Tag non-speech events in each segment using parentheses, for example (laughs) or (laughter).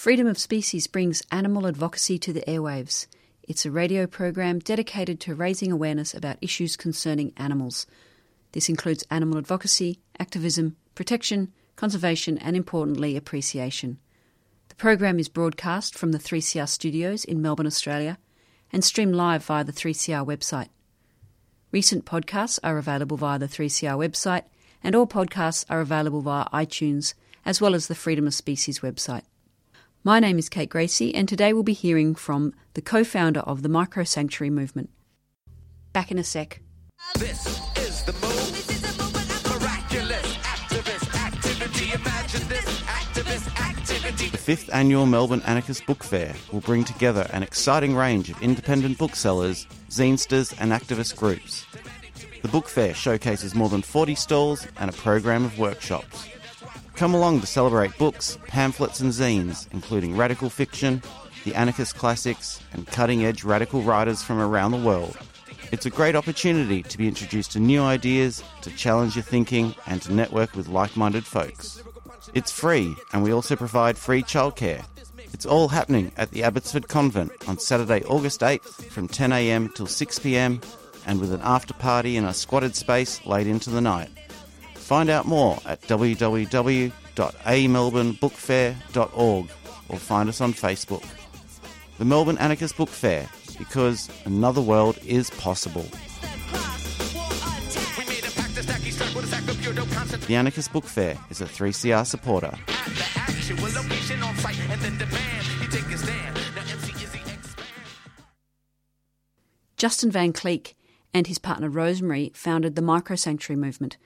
Freedom of Species brings animal advocacy to the airwaves. It's a radio program dedicated to raising awareness about issues concerning animals. This includes animal advocacy, activism, protection, conservation, and importantly, appreciation. The program is broadcast from the 3CR studios in Melbourne, Australia, and streamed live via the 3CR website. Recent podcasts are available via the 3CR website, and all podcasts are available via iTunes, as well as the Freedom of Species website. My name is Kate Gracie, and today we'll be hearing from the co founder of the Micro Sanctuary movement. Back in a sec. This is the move. Miraculous activist activity. Imagine this activist activity. The fifth annual Melbourne Anarchist Book Fair will bring together an exciting range of independent booksellers, zinesters, and activist groups. The book fair showcases more than 40 stalls and a program of workshops. Come along to celebrate books, pamphlets, and zines, including radical fiction, the anarchist classics, and cutting edge radical writers from around the world. It's a great opportunity to be introduced to new ideas, to challenge your thinking, and to network with like minded folks. It's free, and we also provide free childcare. It's all happening at the Abbotsford Convent on Saturday, August 8th from 10am till 6pm, and with an after party in a squatted space late into the night. Find out more at www.amelbournebookfair.org or find us on Facebook. The Melbourne Anarchist Book Fair, because another world is possible. The Anarchist Book Fair is a 3CR supporter. Justin Van Kleeck and his partner Rosemary founded the Micro Sanctuary movement,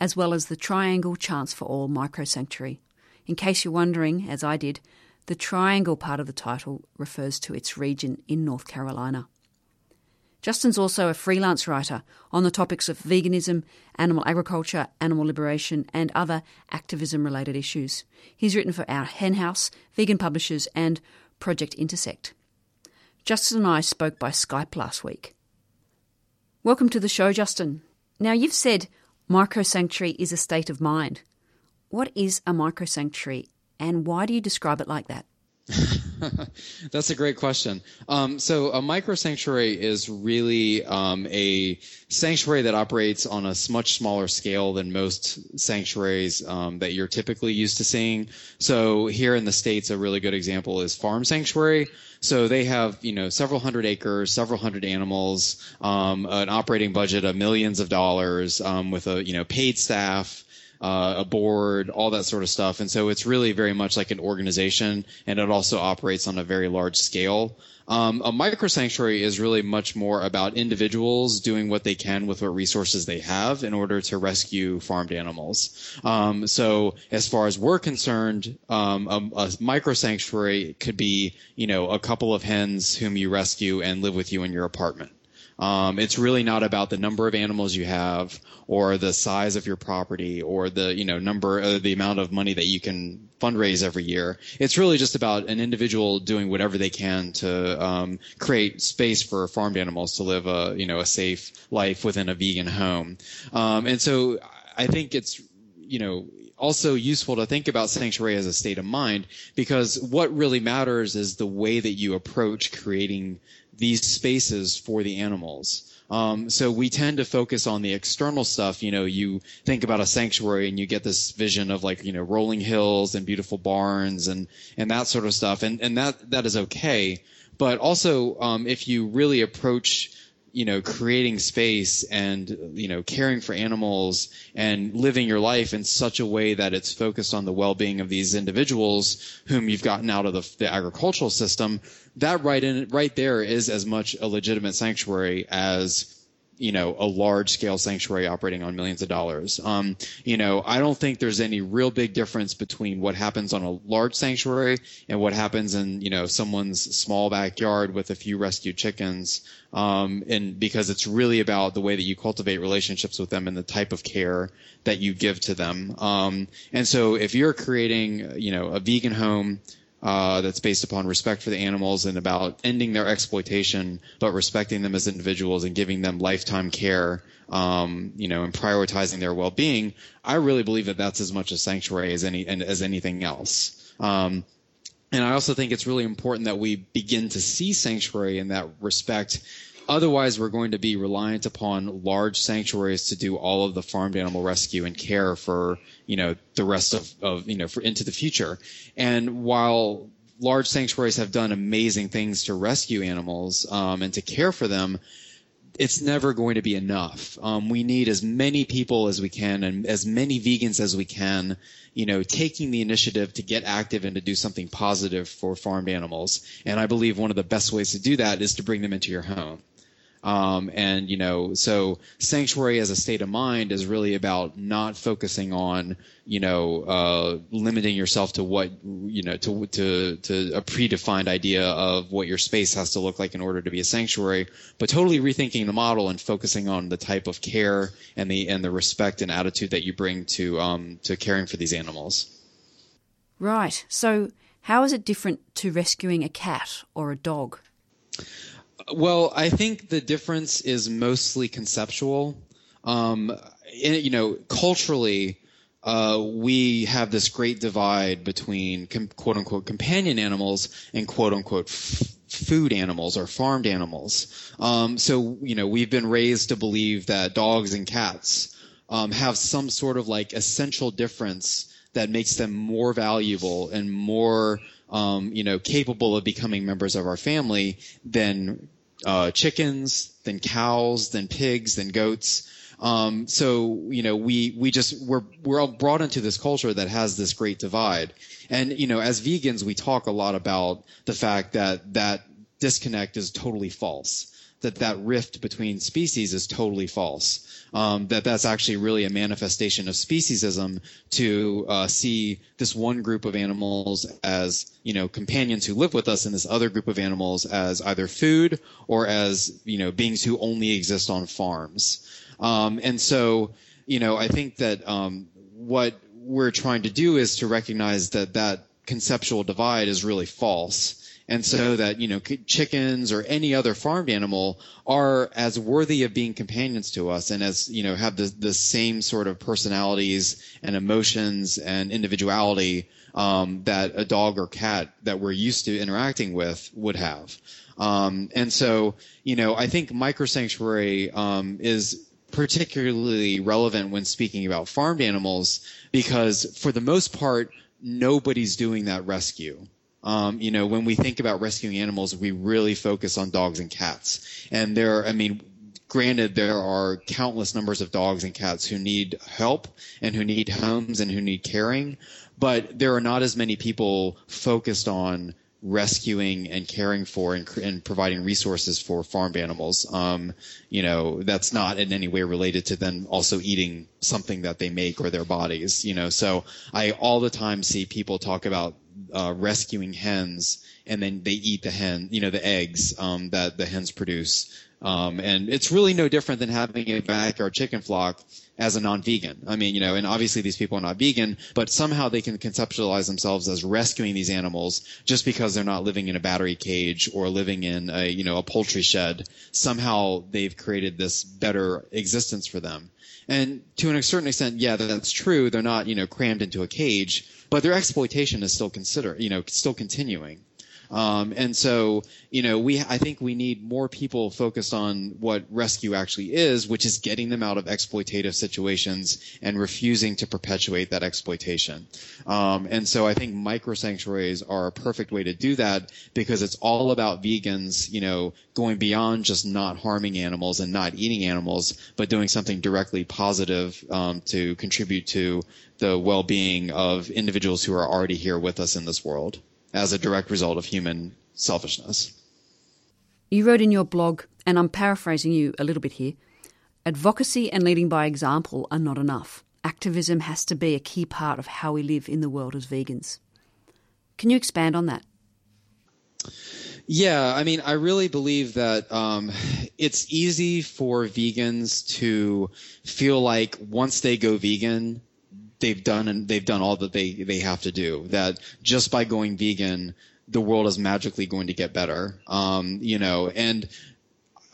as well as the Triangle Chance for All Micro Sanctuary. In case you're wondering, as I did, the triangle part of the title refers to its region in North Carolina. Justin's also a freelance writer on the topics of veganism, animal agriculture, animal liberation, and other activism related issues. He's written for Our Hen House, Vegan Publishers, and Project Intersect. Justin and I spoke by Skype last week. Welcome to the show, Justin. Now, you've said microsanctuary is a state of mind. What is a microsanctuary, and why do you describe it like that? (laughs) That's a great question. Um, so a micro sanctuary is really um, a sanctuary that operates on a much smaller scale than most sanctuaries um, that you're typically used to seeing. So here in the states, a really good example is Farm Sanctuary. So they have you know several hundred acres, several hundred animals, um, an operating budget of millions of dollars, um, with a you know paid staff uh, a board, all that sort of stuff. And so it's really very much like an organization, and it also operates on a very large scale. Um, a micro sanctuary is really much more about individuals doing what they can with what resources they have in order to rescue farmed animals. Um, so as far as we're concerned, um, a, a micro sanctuary could be, you know, a couple of hens whom you rescue and live with you in your apartment. Um, it's really not about the number of animals you have or the size of your property or the you know number uh, the amount of money that you can fundraise every year. It's really just about an individual doing whatever they can to um, create space for farmed animals to live a you know a safe life within a vegan home. Um, and so I think it's you know also useful to think about sanctuary as a state of mind because what really matters is the way that you approach creating these spaces for the animals. Um, so we tend to focus on the external stuff. You know, you think about a sanctuary and you get this vision of like, you know, rolling hills and beautiful barns and, and that sort of stuff. And, and that, that is okay. But also, um, if you really approach you know, creating space and, you know, caring for animals and living your life in such a way that it's focused on the well-being of these individuals whom you've gotten out of the, the agricultural system, that right in, right there is as much a legitimate sanctuary as you know, a large scale sanctuary operating on millions of dollars. Um, you know, I don't think there's any real big difference between what happens on a large sanctuary and what happens in, you know, someone's small backyard with a few rescued chickens. Um, and because it's really about the way that you cultivate relationships with them and the type of care that you give to them. Um, and so if you're creating, you know, a vegan home, uh, that's based upon respect for the animals and about ending their exploitation, but respecting them as individuals and giving them lifetime care, um, you know, and prioritizing their well-being. I really believe that that's as much a sanctuary as any and as anything else. Um, and I also think it's really important that we begin to see sanctuary in that respect. Otherwise, we're going to be reliant upon large sanctuaries to do all of the farmed animal rescue and care for, you know, the rest of, of you know, for into the future. And while large sanctuaries have done amazing things to rescue animals um, and to care for them, it's never going to be enough. Um, we need as many people as we can and as many vegans as we can, you know, taking the initiative to get active and to do something positive for farmed animals. And I believe one of the best ways to do that is to bring them into your home. Um, and you know, so sanctuary as a state of mind is really about not focusing on, you know, uh, limiting yourself to what, you know, to to to a predefined idea of what your space has to look like in order to be a sanctuary, but totally rethinking the model and focusing on the type of care and the and the respect and attitude that you bring to um, to caring for these animals. Right. So, how is it different to rescuing a cat or a dog? Well, I think the difference is mostly conceptual. Um, you know, culturally, uh, we have this great divide between com- quote unquote companion animals and quote unquote f- food animals or farmed animals. Um, so, you know, we've been raised to believe that dogs and cats um, have some sort of like essential difference that makes them more valuable and more um, you know, capable of becoming members of our family than uh, chickens, then cows, then pigs, then goats. Um, so you know, we we just we're we're all brought into this culture that has this great divide. And you know, as vegans, we talk a lot about the fact that that disconnect is totally false. That that rift between species is totally false. Um, that that's actually really a manifestation of speciesism to uh, see this one group of animals as you know companions who live with us, and this other group of animals as either food or as you know beings who only exist on farms. Um, and so you know I think that um, what we're trying to do is to recognize that that conceptual divide is really false and so that you know chickens or any other farmed animal are as worthy of being companions to us and as you know have the the same sort of personalities and emotions and individuality um, that a dog or cat that we're used to interacting with would have. Um, and so you know I think micro sanctuary um, is particularly relevant when speaking about farmed animals because for the most part nobody's doing that rescue um, you know, when we think about rescuing animals, we really focus on dogs and cats. And there, I mean, granted, there are countless numbers of dogs and cats who need help and who need homes and who need caring, but there are not as many people focused on rescuing and caring for and, and providing resources for farmed animals. Um, you know, that's not in any way related to them also eating something that they make or their bodies, you know, so I all the time see people talk about uh, rescuing hens, and then they eat the hen, you know, the eggs um, that the hens produce. Um, and it's really no different than having a backyard chicken flock as a non-vegan. I mean, you know, and obviously these people are not vegan, but somehow they can conceptualize themselves as rescuing these animals just because they're not living in a battery cage or living in a, you know, a poultry shed. Somehow they've created this better existence for them. And to a certain extent, yeah, that's true. They're not, you know, crammed into a cage, but their exploitation is still consider, you know, still continuing. Um, and so, you know, we I think we need more people focused on what rescue actually is, which is getting them out of exploitative situations and refusing to perpetuate that exploitation. Um, and so, I think micro sanctuaries are a perfect way to do that because it's all about vegans, you know, going beyond just not harming animals and not eating animals, but doing something directly positive um, to contribute to the well-being of individuals who are already here with us in this world as a direct result of human selfishness. You wrote in your blog, and I'm paraphrasing you a little bit here Advocacy and leading by example are not enough. Activism has to be a key part of how we live in the world as vegans. Can you expand on that? Yeah, I mean, I really believe that um, it's easy for vegans to feel like once they go vegan, they've done and they've done all that they they have to do. That just by going vegan, the world is magically going to get better. Um, you know, and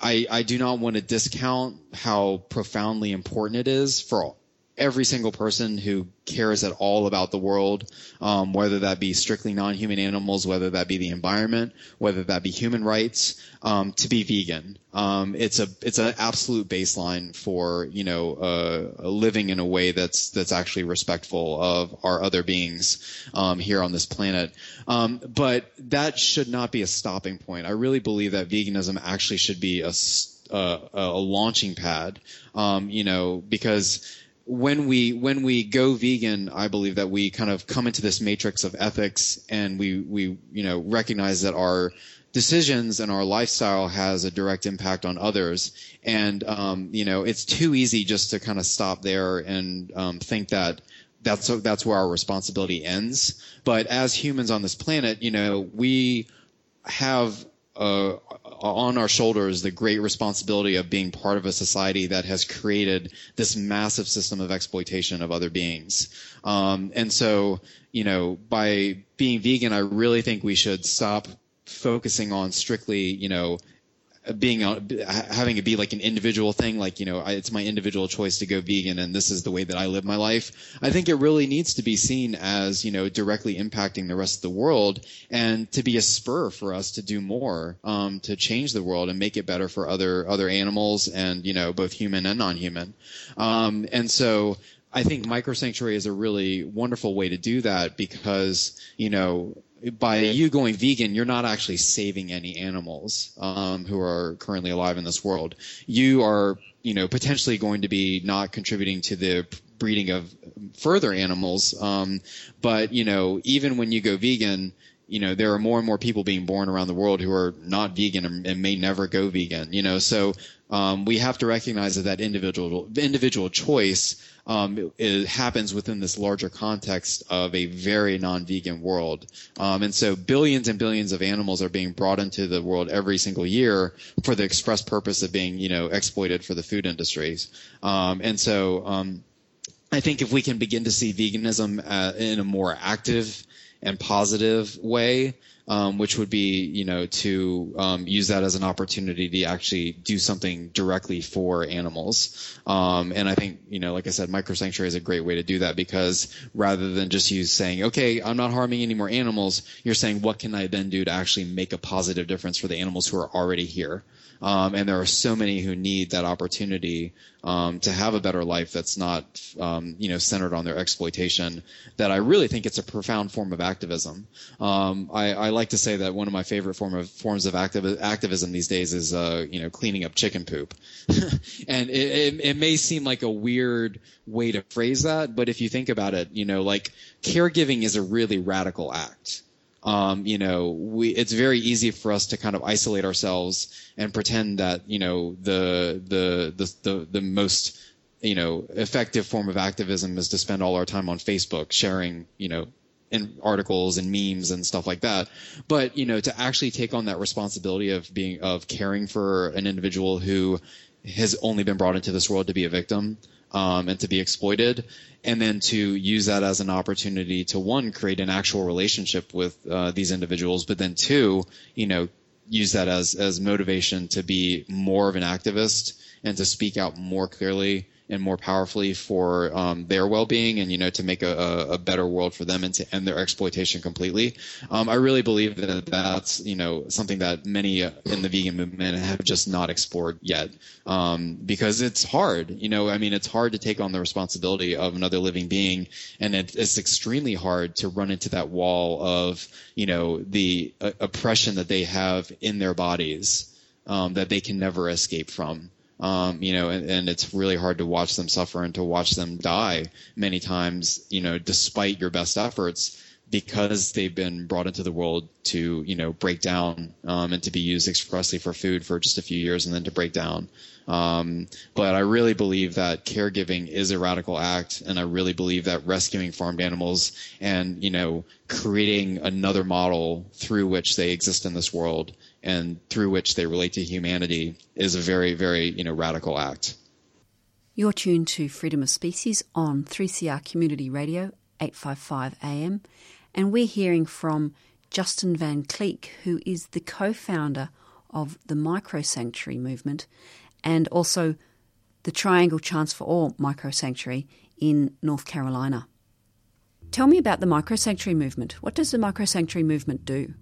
I I do not want to discount how profoundly important it is for every single person who cares at all about the world, um, whether that be strictly non-human animals, whether that be the environment, whether that be human rights, um, to be vegan. Um, it's a it's an absolute baseline for you know uh, living in a way that's that's actually respectful of our other beings um, here on this planet. Um, but that should not be a stopping point. I really believe that veganism actually should be a s- uh, a launching pad. Um, you know because when we when we go vegan, I believe that we kind of come into this matrix of ethics, and we we you know recognize that our decisions and our lifestyle has a direct impact on others, and um, you know it's too easy just to kind of stop there and um, think that that's that's where our responsibility ends. But as humans on this planet, you know we have uh, on our shoulders the great responsibility of being part of a society that has created this massive system of exploitation of other beings. Um, and so, you know, by being vegan, I really think we should stop focusing on strictly, you know, being having it be like an individual thing like you know it's my individual choice to go vegan and this is the way that i live my life. I think it really needs to be seen as you know directly impacting the rest of the world and to be a spur for us to do more um, to change the world and make it better for other other animals and you know both human and non-human. Um, and so I think micro sanctuary is a really wonderful way to do that because you know by you going vegan, you're not actually saving any animals um, who are currently alive in this world. You are, you know, potentially going to be not contributing to the breeding of further animals. Um, but you know, even when you go vegan, you know, there are more and more people being born around the world who are not vegan and, and may never go vegan. You know, so um, we have to recognize that that individual individual choice um, it, happens within this larger context of a very non-vegan world. Um, and so billions and billions of animals are being brought into the world every single year for the express purpose of being, you know, exploited for the food industries. Um, and so um, I think if we can begin to see veganism uh, in a more active and positive way, um, which would be, you know, to um, use that as an opportunity to actually do something directly for animals. Um, and I think, you know, like I said, micro sanctuary is a great way to do that because rather than just use saying, okay, I'm not harming any more animals, you're saying, what can I then do to actually make a positive difference for the animals who are already here? Um, and there are so many who need that opportunity um, to have a better life that's not, um, you know, centered on their exploitation. That I really think it's a profound form of activism. I, I like to say that one of my favorite form of forms of activ- activism these days is, uh, you know, cleaning up chicken poop. (laughs) and it, it, it may seem like a weird way to phrase that, but if you think about it, you know, like caregiving is a really radical act um, you know, we, it's very easy for us to kind of isolate ourselves and pretend that, you know, the, the, the, the, the most, you know, effective form of activism is to spend all our time on Facebook sharing, you know, in articles and memes and stuff like that. But, you know, to actually take on that responsibility of being, of caring for an individual who has only been brought into this world to be a victim, um, and to be exploited, and then to use that as an opportunity to one create an actual relationship with uh, these individuals, but then two, you know, use that as as motivation to be more of an activist and to speak out more clearly and more powerfully for um, their well-being and you know to make a, a, better world for them and to end their exploitation completely. Um, I really believe that that's you know something that many in the vegan movement have just not explored yet um, because it's hard. You know, I mean, it's hard to take on the responsibility of another living being, and it, it's extremely hard to run into that wall of you know the uh, oppression that they have in their bodies um, that they can never escape from. Um, you know, and, and, it's really hard to watch them suffer and to watch them die many times, you know, despite your best efforts. because they've been brought into the world to you know break down um, and to be used expressly for food for just a few years and then to break down. Um, but I really believe that caregiving is a radical act, and I really believe that rescuing farmed animals and you know creating another model through which they exist in this world and through which they relate to humanity is a very very you know radical act. You're tuned to Freedom of Species on 3CR Community Radio, 855 AM, and we're hearing from Justin Van Kleeck, who is the co founder of the Micro Sanctuary movement and also the Triangle Chance for All Micro Sanctuary in North Carolina. Tell me about the Micro Sanctuary movement. What does the Micro Sanctuary movement do?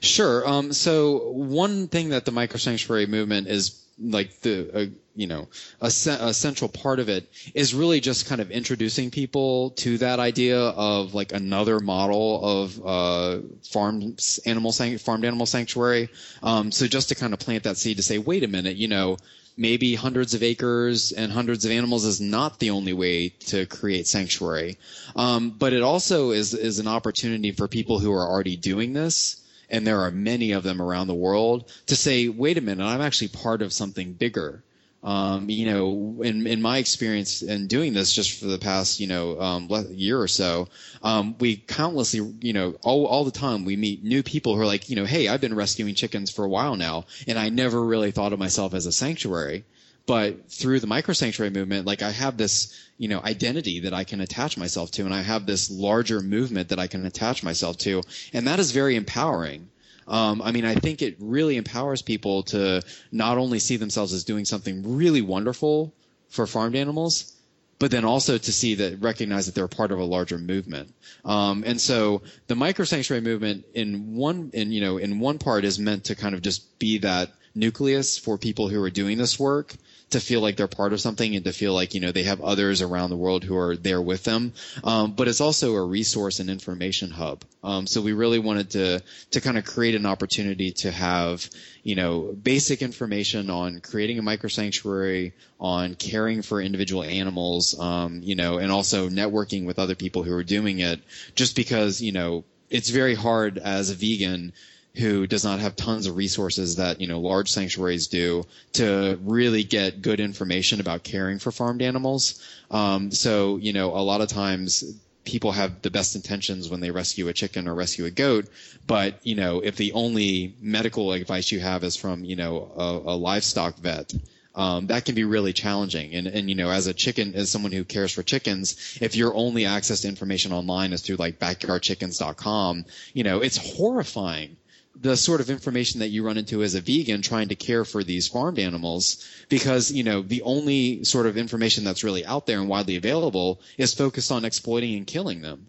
Sure. Um, so one thing that the micro sanctuary movement is like the uh, you know a, a central part of it is really just kind of introducing people to that idea of like another model of uh, farmed animal farmed animal sanctuary. Um, so just to kind of plant that seed to say, wait a minute, you know. Maybe hundreds of acres and hundreds of animals is not the only way to create sanctuary, um, but it also is is an opportunity for people who are already doing this and there are many of them around the world, to say, wait a minute, I'm actually part of something bigger. Um, you know, in, in my experience in doing this just for the past, you know, um, year or so, um, we countlessly, you know, all, all the time we meet new people who are like, you know, hey, I've been rescuing chickens for a while now, and I never really thought of myself as a sanctuary. But through the micro sanctuary movement, like I have this, you know, identity that I can attach myself to, and I have this larger movement that I can attach myself to, and that is very empowering. Um, I mean, I think it really empowers people to not only see themselves as doing something really wonderful for farmed animals, but then also to see that recognize that they're part of a larger movement. Um, and so the micro sanctuary movement in one in you know in one part is meant to kind of just be that nucleus for people who are doing this work to feel like they're part of something and to feel like you know they have others around the world who are there with them. Um, but it's also a resource and information hub. Um, so we really wanted to to kind of create an opportunity to have you know basic information on creating a micro sanctuary, on caring for individual animals, um, you know, and also networking with other people who are doing it. Just because you know it's very hard as a vegan who does not have tons of resources that you know large sanctuaries do to really get good information about caring for farmed animals. Um, so you know a lot of times people have the best intentions when they rescue a chicken or rescue a goat, but you know if the only medical advice you have is from you know a, a livestock vet. Um, that can be really challenging. And, and, you know, as a chicken, as someone who cares for chickens, if your only access to information online is through like backyardchickens.com, you know, it's horrifying the sort of information that you run into as a vegan trying to care for these farmed animals because you know the only sort of information that's really out there and widely available is focused on exploiting and killing them.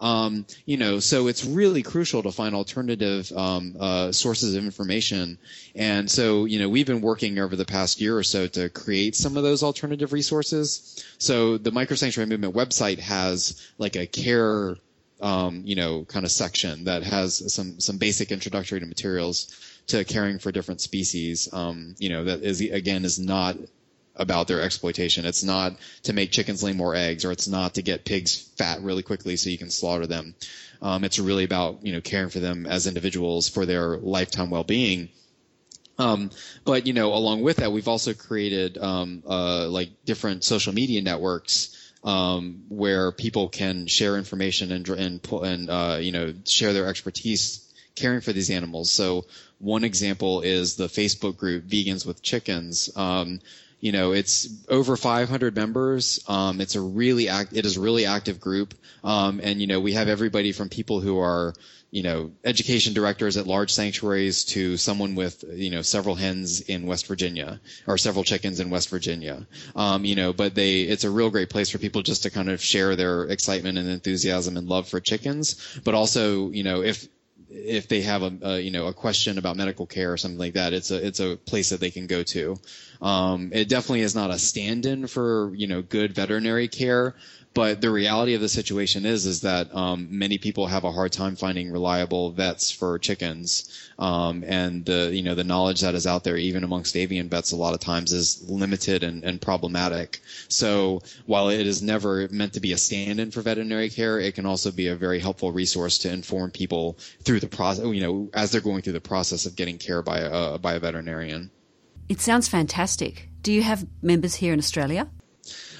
Um, you know so it's really crucial to find alternative um, uh, sources of information. And so you know we've been working over the past year or so to create some of those alternative resources. So the micro sanctuary movement website has like a care um, you know, kind of section that has some some basic introductory to materials to caring for different species. Um, you know, that is again is not about their exploitation. It's not to make chickens lay more eggs, or it's not to get pigs fat really quickly so you can slaughter them. Um, it's really about you know caring for them as individuals for their lifetime well-being. Um, but you know, along with that, we've also created um, uh, like different social media networks um, where people can share information and and and uh, you know share their expertise caring for these animals. So one example is the Facebook group Vegans with Chickens. Um, you know, it's over 500 members. Um, it's a really act, it is a really active group. Um, and you know, we have everybody from people who are, you know, education directors at large sanctuaries to someone with, you know, several hens in West Virginia or several chickens in West Virginia. Um, you know, but they, it's a real great place for people just to kind of share their excitement and enthusiasm and love for chickens. But also, you know, if, if they have a, a you know a question about medical care or something like that, it's a it's a place that they can go to. Um, it definitely is not a stand-in for you know good veterinary care, but the reality of the situation is is that um, many people have a hard time finding reliable vets for chickens, um, and the you know the knowledge that is out there, even amongst avian vets, a lot of times is limited and, and problematic. So while it is never meant to be a stand-in for veterinary care, it can also be a very helpful resource to inform people through the process. You know, as they're going through the process of getting care by a by a veterinarian. It sounds fantastic. Do you have members here in Australia?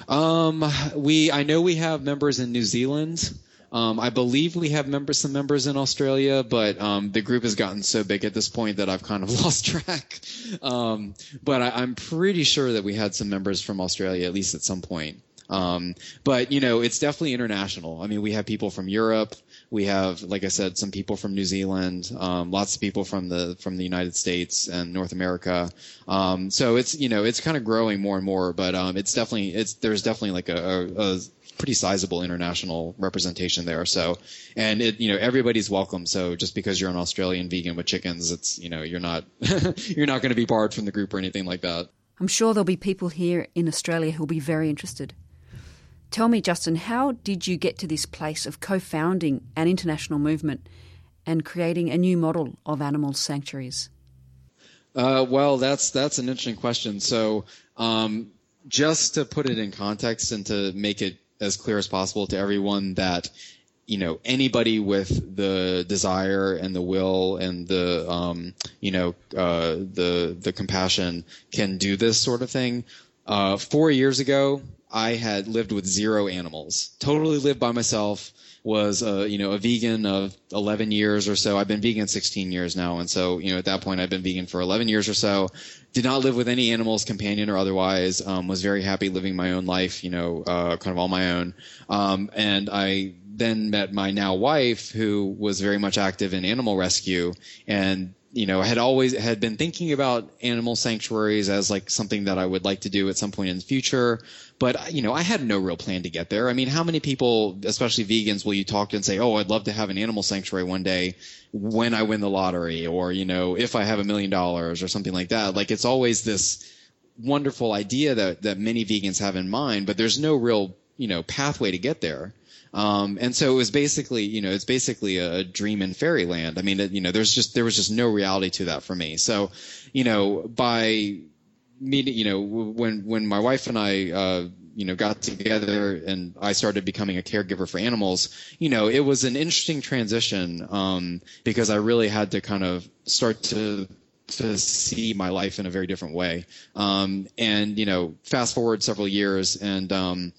Um, we I know we have members in New Zealand. Um, I believe we have members some members in Australia, but um, the group has gotten so big at this point that I've kind of (laughs) lost track. Um, but I, I'm pretty sure that we had some members from Australia at least at some point. Um, but you know, it's definitely international. I mean, we have people from Europe. We have, like I said, some people from New Zealand, um, lots of people from the from the United States and North America. Um, so it's you know it's kind of growing more and more, but um, it's definitely it's there's definitely like a, a, a pretty sizable international representation there. So, and it, you know, everybody's welcome. So just because you're an Australian vegan with chickens, it's, you know, you're not, (laughs) you're not going to be barred from the group or anything like that. I'm sure there'll be people here in Australia who'll be very interested. Tell me, Justin, how did you get to this place of co founding an international movement and creating a new model of animal sanctuaries? Uh, well, that's that's an interesting question. So, um, just to put it in context and to make it as clear as possible to everyone that you know anybody with the desire and the will and the um, you know uh, the the compassion can do this sort of thing. Uh, four years ago, I had lived with zero animals, totally lived by myself. Was uh, you know a vegan of 11 years or so. I've been vegan 16 years now, and so you know at that point I've been vegan for 11 years or so. Did not live with any animals, companion or otherwise. Um, was very happy living my own life, you know, uh, kind of all my own. Um, and I then met my now wife, who was very much active in animal rescue, and you know had always had been thinking about animal sanctuaries as like something that I would like to do at some point in the future. But you know, I had no real plan to get there. I mean, how many people, especially vegans, will you talk to and say, "Oh, I'd love to have an animal sanctuary one day when I win the lottery," or you know, if I have a million dollars or something like that? Like it's always this wonderful idea that that many vegans have in mind, but there's no real you know pathway to get there. Um, and so it was basically, you know, it's basically a dream in fairyland. I mean, you know, there's just there was just no reality to that for me. So, you know, by meeting, you know, when when my wife and I, uh, you know, got together and I started becoming a caregiver for animals, you know, it was an interesting transition um, because I really had to kind of start to to see my life in a very different way. Um, and you know, fast forward several years and um,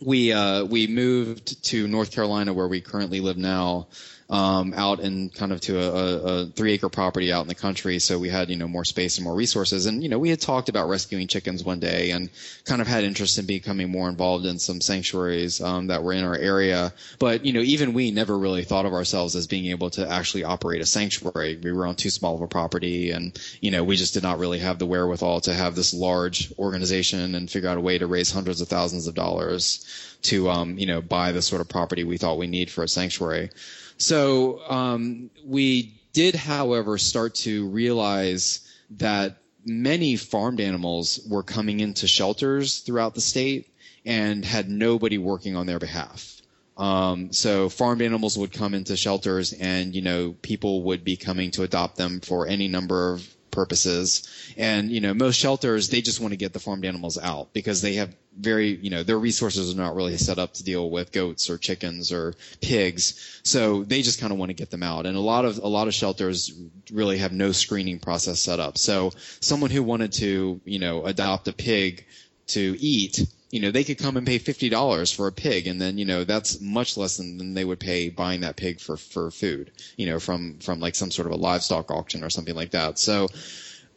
we uh, we moved to North Carolina, where we currently live now, um, out in kind of to a, a, three acre property out in the country. So we had you know more space and more resources, and you know we had talked about rescuing chickens one day, and kind of had interest in becoming more involved in some sanctuaries um, that were in our area. But you know even we never really thought of ourselves as being able to actually operate a sanctuary. We were on too small of a property, and you know we just did not really have the wherewithal to have this large organization and figure out a way to raise hundreds of thousands of dollars to um, you know buy the sort of property we thought we need for a sanctuary. So um, we did, however, start to realize that many farmed animals were coming into shelters throughout the state and had nobody working on their behalf. Um, so farmed animals would come into shelters and, you know, people would be coming to adopt them for any number of purposes. And, you know, most shelters, they just want to get the farmed animals out because they have very, you know, their resources are not really set up to deal with goats or chickens or pigs. So they just kind of want to get them out. And a lot of, a lot of shelters really have no screening process set up. So someone who wanted to, you know, adopt a pig to eat, you know, they could come and pay fifty dollars for a pig, and then you know that's much less than, than they would pay buying that pig for for food, you know, from from like some sort of a livestock auction or something like that. So,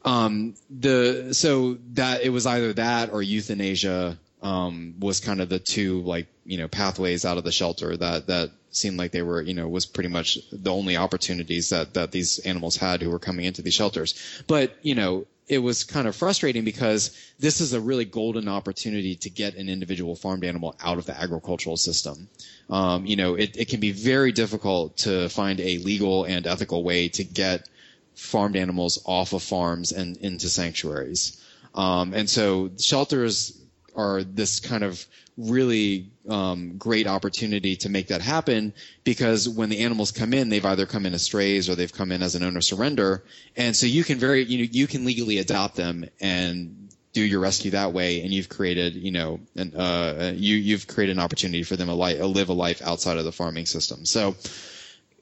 um, the so that it was either that or euthanasia um, was kind of the two like you know pathways out of the shelter that that seemed like they were you know was pretty much the only opportunities that that these animals had who were coming into these shelters. But you know it was kind of frustrating because this is a really golden opportunity to get an individual farmed animal out of the agricultural system. Um, you know, it, it can be very difficult to find a legal and ethical way to get farmed animals off of farms and into sanctuaries. Um, and so shelters are this kind of really um, great opportunity to make that happen because when the animals come in, they've either come in as strays or they've come in as an owner surrender, and so you can very you know you can legally adopt them and do your rescue that way, and you've created you know an, uh, you you've created an opportunity for them to li- live a life outside of the farming system. So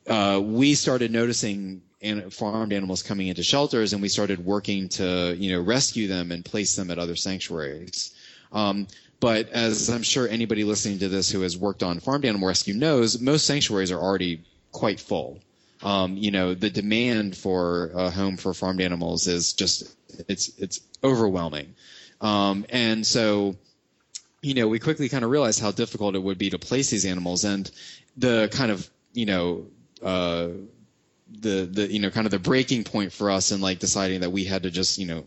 uh, we started noticing farmed animals coming into shelters, and we started working to you know rescue them and place them at other sanctuaries. Um, but as I'm sure anybody listening to this who has worked on farmed animal rescue knows, most sanctuaries are already quite full. Um, you know, the demand for a home for farmed animals is just it's it's overwhelming, um, and so you know we quickly kind of realized how difficult it would be to place these animals, and the kind of you know uh, the the you know kind of the breaking point for us in like deciding that we had to just you know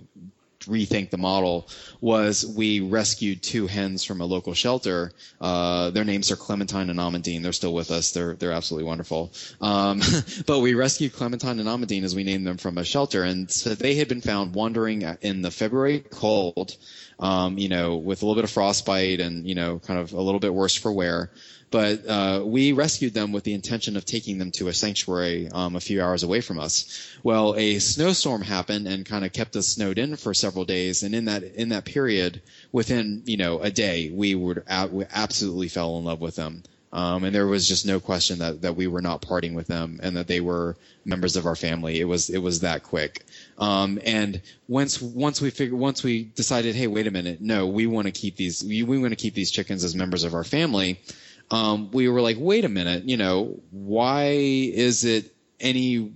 rethink the model was we rescued two hens from a local shelter. Uh, their names are Clementine and Amandine. They're still with us. They're they're absolutely wonderful. Um, (laughs) but we rescued Clementine and Amandine as we named them from a shelter, and so they had been found wandering in the February cold. Um, you know, with a little bit of frostbite and you know, kind of a little bit worse for wear but uh, we rescued them with the intention of taking them to a sanctuary um, a few hours away from us. Well, a snowstorm happened and kind of kept us snowed in for several days, and in that in that period, within you know a day, we would we absolutely fell in love with them. Um, and there was just no question that, that we were not parting with them and that they were members of our family. It was it was that quick. Um, and once once we figured once we decided, hey, wait a minute, no, we want to keep these we, we want to keep these chickens as members of our family um, we were like, wait a minute, you know, why is it any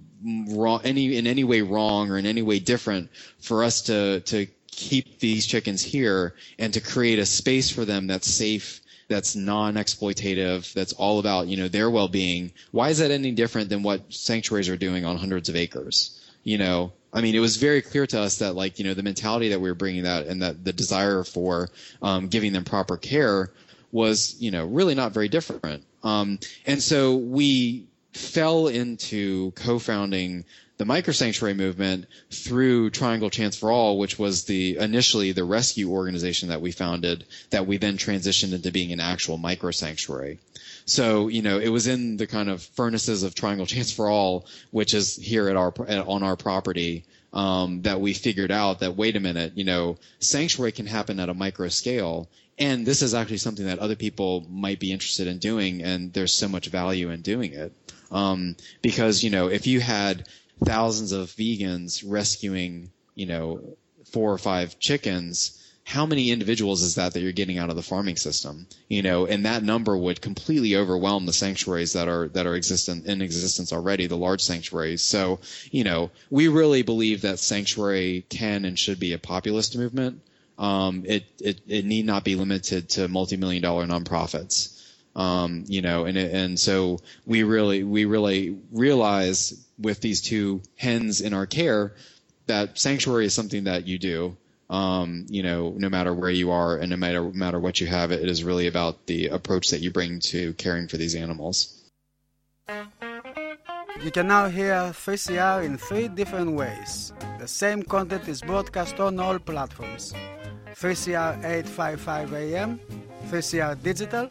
wrong, any in any way wrong or in any way different for us to to keep these chickens here and to create a space for them that's safe, that's non-exploitative, that's all about you know their well-being? Why is that any different than what sanctuaries are doing on hundreds of acres? You know, I mean, it was very clear to us that like you know the mentality that we were bringing that and that the desire for um, giving them proper care was, you know, really not very different. Um, and so we fell into co-founding the micro sanctuary movement through Triangle Chance for All, which was the initially the rescue organization that we founded, that we then transitioned into being an actual micro sanctuary. So you know, it was in the kind of furnaces of Triangle Chance for All, which is here at our on our property. Um, that we figured out that wait a minute, you know, sanctuary can happen at a micro scale, and this is actually something that other people might be interested in doing, and there's so much value in doing it. Um, because you know, if you had thousands of vegans rescuing, you know, four or five chickens, how many individuals is that that you're getting out of the farming system? You know, and that number would completely overwhelm the sanctuaries that are that are existent in existence already, the large sanctuaries. So, you know, we really believe that sanctuary can and should be a populist movement. Um, it, it it need not be limited to multi-million dollar nonprofits. Um, you know, and and so we really we really realize with these two hens in our care that sanctuary is something that you do. Um, you know, no matter where you are and no matter no matter what you have, it is really about the approach that you bring to caring for these animals. You can now hear 3CR in three different ways. The same content is broadcast on all platforms 3CR 855 AM, 3CR Digital,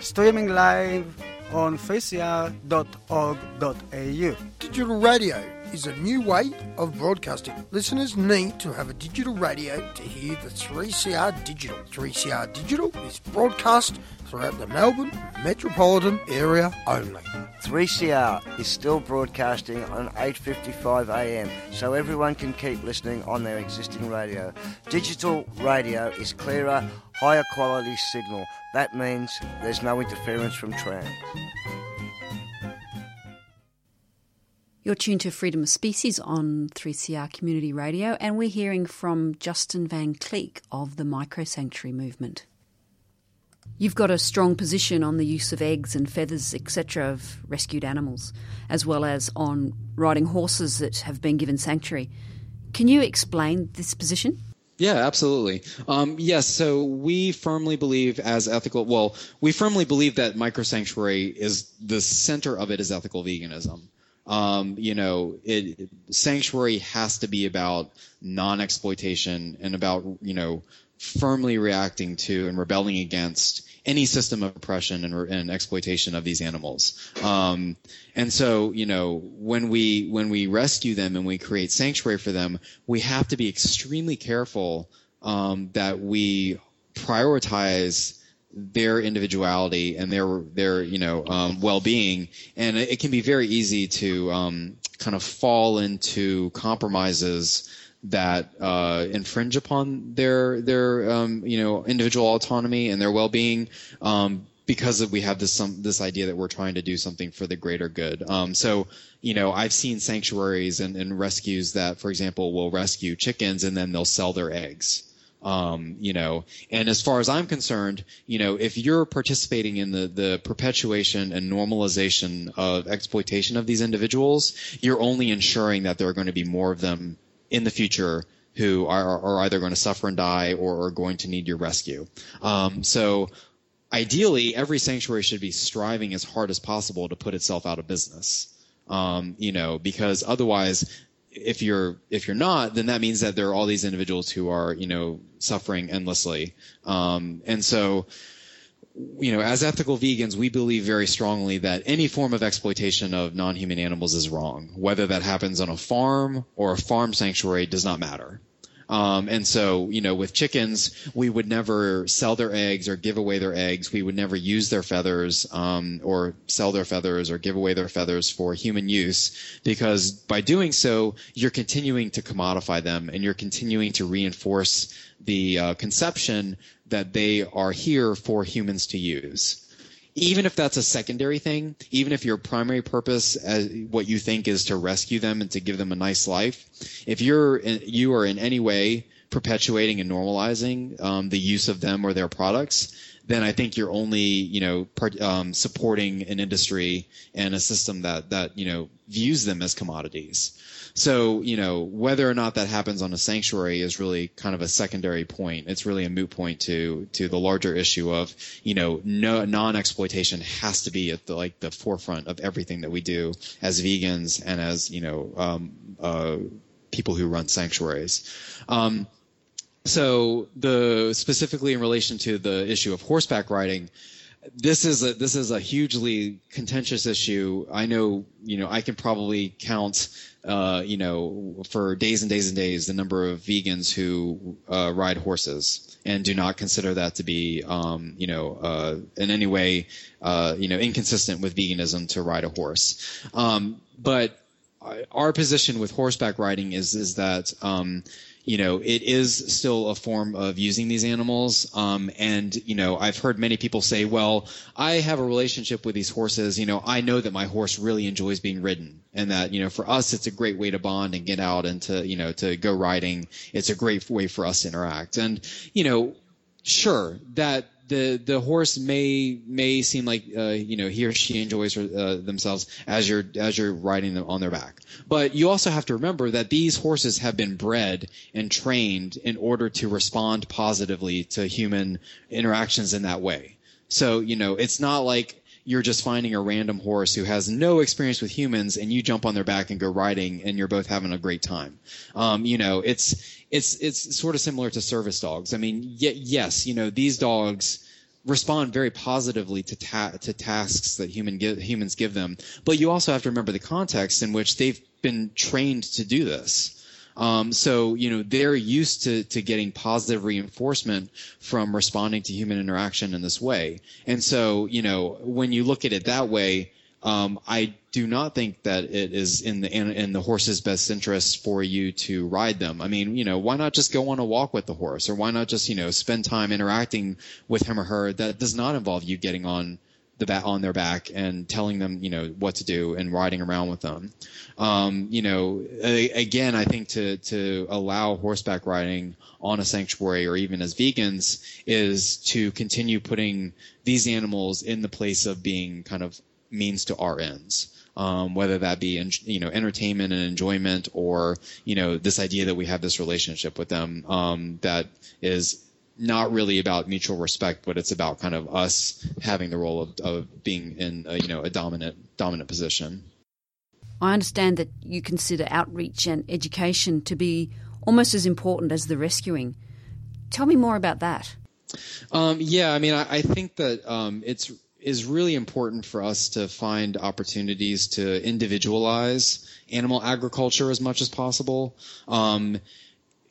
streaming live on 3cr.org.au. Digital radio is a new way of broadcasting. Listeners need to have a digital radio to hear the 3CR Digital. 3CR Digital is broadcast throughout the Melbourne metropolitan area only. 3CR is still broadcasting on 8:55 a.m. so everyone can keep listening on their existing radio. Digital radio is clearer, higher quality signal. That means there's no interference from trams. You're tuned to Freedom of Species on 3CR Community Radio, and we're hearing from Justin Van Kleeck of the Micro Sanctuary Movement. You've got a strong position on the use of eggs and feathers, etc., of rescued animals, as well as on riding horses that have been given sanctuary. Can you explain this position? Yeah, absolutely. Um, yes, so we firmly believe as ethical. Well, we firmly believe that micro sanctuary is the center of it is ethical veganism. Um, you know, it, sanctuary has to be about non-exploitation and about you know firmly reacting to and rebelling against any system of oppression and, and exploitation of these animals. Um, and so, you know, when we when we rescue them and we create sanctuary for them, we have to be extremely careful um, that we prioritize their individuality and their their you know um, well-being, and it, can be very easy to um, kind of fall into compromises that uh, infringe upon their their um, you know individual autonomy and their well-being um, because we have this some this idea that we're trying to do something for the greater good. Um, so you know I've seen sanctuaries and, and rescues that, for example, will rescue chickens and then they'll sell their eggs. Um, you know, and as far as I'm concerned, you know, if you're participating in the, the perpetuation and normalization of exploitation of these individuals, you're only ensuring that there are going to be more of them in the future who are, are either going to suffer and die or are going to need your rescue. Um, so ideally, every sanctuary should be striving as hard as possible to put itself out of business. Um, you know, because otherwise, if you're if you're not, then that means that there are all these individuals who are you know suffering endlessly. Um, and so, you know, as ethical vegans, we believe very strongly that any form of exploitation of non-human animals is wrong. Whether that happens on a farm or a farm sanctuary does not matter. Um, and so, you know, with chickens, we would never sell their eggs or give away their eggs. We would never use their feathers um, or sell their feathers or give away their feathers for human use because by doing so, you're continuing to commodify them and you're continuing to reinforce the uh, conception that they are here for humans to use even if that's a secondary thing, even if your primary purpose, as what you think is to rescue them and to give them a nice life, if you're you are in any way perpetuating and normalizing um, the use of them or their products, then I think you're only you know part, um, supporting an industry and a system that that you know views them as commodities. So, you know, whether or not that happens on a sanctuary is really kind of a secondary point. It's really a moot point to to the larger issue of, you know, no non-exploitation has to be at the like the forefront of everything that we do as vegans and as, you know, um, uh, people who run sanctuaries. Um, so the specifically in relation to the issue of horseback riding, this is a this is a hugely contentious issue. I know, you know, I can probably count, uh, you know, for days and days and days the number of vegans who uh, ride horses and do not consider that to be, um, you know, uh, in any way, uh, you know, inconsistent with veganism to ride a horse. Um, but our position with horseback riding is is that um, you know it is still a form of using these animals. Um, and you know i've heard many people say well i have a relationship with these horses. You know i know that my horse really enjoys being ridden and that you know for us it's a great way to bond and get out and to you know to go riding. It's a great way for us to interact. And you know sure that the the horse may may seem like uh, you know he or she enjoys uh, themselves as you're as you're riding them on their back. But you also have to remember that these horses have been bred and trained in order to respond positively to human interactions in that way. So you know it's not like you're just finding a random horse who has no experience with humans and you jump on their back and go riding and you're both having a great time. Um, you know, it's it's it's sort of similar to service dogs. I mean, y- yes, you know, these dogs respond very positively to ta- to tasks that human humans give them, but you also have to remember the context in which they've been trained to do this. Um, so you know they're used to to getting positive reinforcement from responding to human interaction in this way, and so you know when you look at it that way, um, I do not think that it is in the in, in, the horse's best interest for you to ride them. I mean, you know, why not just go on a walk with the horse, or why not just you know spend time interacting with him or her? That does not involve you getting on the bat on their back and telling them you know what to do and riding around with them. Um, you know, a, again, I think to to allow horseback riding on a sanctuary or even as vegans is to continue putting these animals in the place of being kind of means to our ends. Um, whether that be in, you know entertainment and enjoyment, or you know this idea that we have this relationship with them um, that is not really about mutual respect, but it's about kind of us having the role of, of being in a, you know a dominant dominant position. I understand that you consider outreach and education to be almost as important as the rescuing. Tell me more about that. Um, yeah, I mean, I, I think that um, it's is really important for us to find opportunities to individualize animal agriculture as much as possible. Um,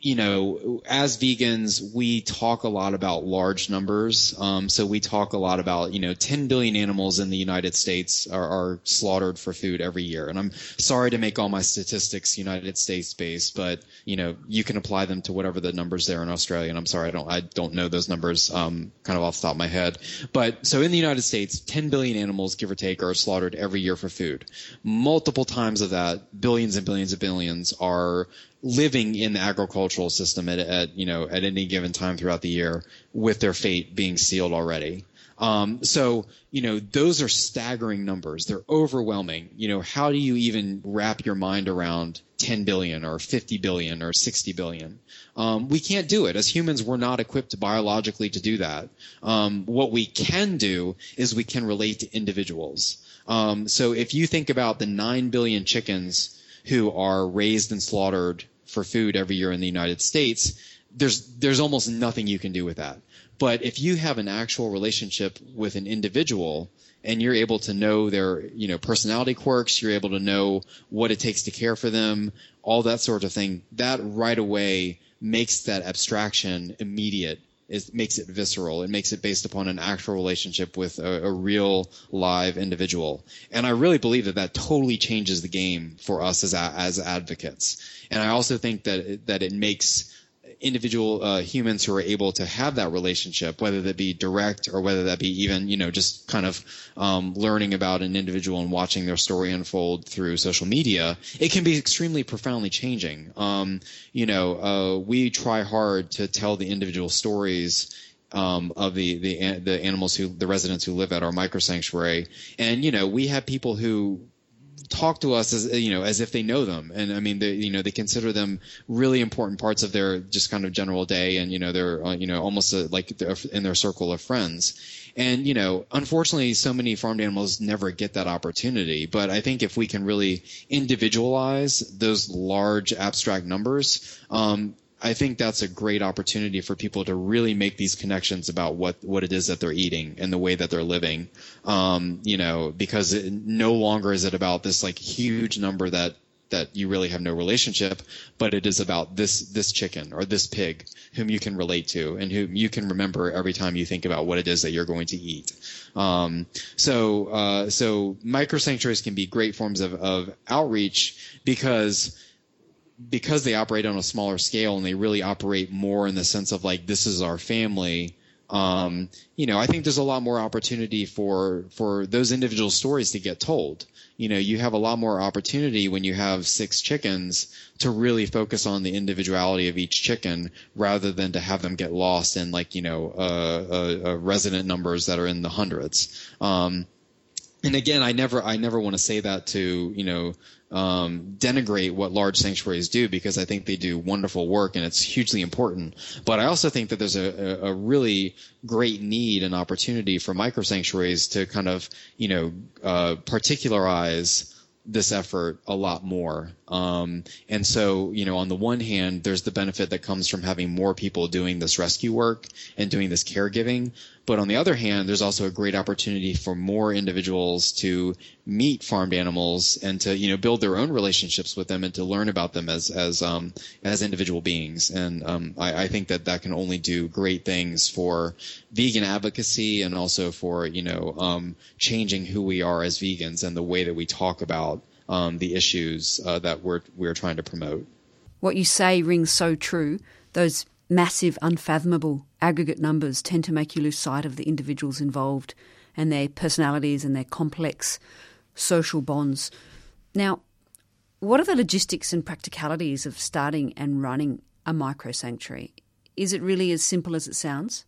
you know, as vegans, we talk a lot about large numbers. Um, so we talk a lot about, you know, 10 billion animals in the United States are, are slaughtered for food every year. And I'm sorry to make all my statistics United States based, but you know, you can apply them to whatever the numbers there in Australia. And I'm sorry, I don't, I don't know those numbers, um, kind of off the top of my head. But so in the United States, 10 billion animals, give or take, are slaughtered every year for food. Multiple times of that, billions and billions and billions are living in the agricultural system at, at you know at any given time throughout the year with their fate being sealed already. Um, so you know those are staggering numbers. They're overwhelming. You know how do you even wrap your mind around 10 billion or 50 billion or 60 billion? Um, we can't do it as humans. We're not equipped biologically to do that. Um, what we can do is we can relate to individuals. Um, so if you think about the 9 billion chickens who are raised and slaughtered for food every year in the United States, there's there's almost nothing you can do with that. But if you have an actual relationship with an individual and you're able to know their, you know, personality quirks, you're able to know what it takes to care for them, all that sort of thing, that right away makes that abstraction immediate it makes it visceral. It makes it based upon an actual relationship with a, a, real live individual. And I really believe that that totally changes the game for us as as advocates. And I also think that that it makes individual uh, humans who are able to have that relationship, whether that be direct or whether that be even, you know, just kind of um, learning about an individual and watching their story unfold through social media, it can be extremely profoundly changing. Um, you know, uh, we try hard to tell the individual stories um, of the, the the animals who the residents who live at our micro sanctuary, and you know we have people who talk to us as you know as if they know them. And i mean they you know they consider them really important parts of their just kind of general day and you know they're uh, you know almost a, like in their circle of friends. And you know unfortunately so many farmed animals never get that opportunity. But i think if we can really individualize those large abstract numbers um, I think that's a great opportunity for people to really make these connections about what, what it is that they're eating and the way that they're living. Um, you know, because it, no longer is it about this like huge number that that you really have no relationship, but it is about this this chicken or this pig whom you can relate to and whom you can remember every time you think about what it is that you're going to eat. Um, so uh, so micro sanctuaries can be great forms of, of outreach because because they operate on a smaller scale and they really operate more in the sense of like this is our family um, you know i think there's a lot more opportunity for for those individual stories to get told. You know you have a lot more opportunity when you have six chickens to really focus on the individuality of each chicken rather than to have them get lost in like you know uh, uh, uh, resident numbers that are in the hundreds. Um, and again, I never, I never want to say that to, you know, um, denigrate what large sanctuaries do because I think they do wonderful work and it's hugely important. But I also think that there's a, a really great need and opportunity for micro sanctuaries to kind of, you know, uh, particularize this effort a lot more. Um, and so, you know, on the one hand, there's the benefit that comes from having more people doing this rescue work and doing this caregiving. But on the other hand, there's also a great opportunity for more individuals to meet farmed animals and to, you know, build their own relationships with them and to learn about them as, as, um, as individual beings. And, um, I, I think that that can only do great things for vegan advocacy and also for, you know, um, changing who we are as vegans and the way that we talk about, um, the issues uh, that we're, we're trying to promote. What you say rings so true. Those massive, unfathomable aggregate numbers tend to make you lose sight of the individuals involved and their personalities and their complex social bonds. Now, what are the logistics and practicalities of starting and running a micro sanctuary? Is it really as simple as it sounds?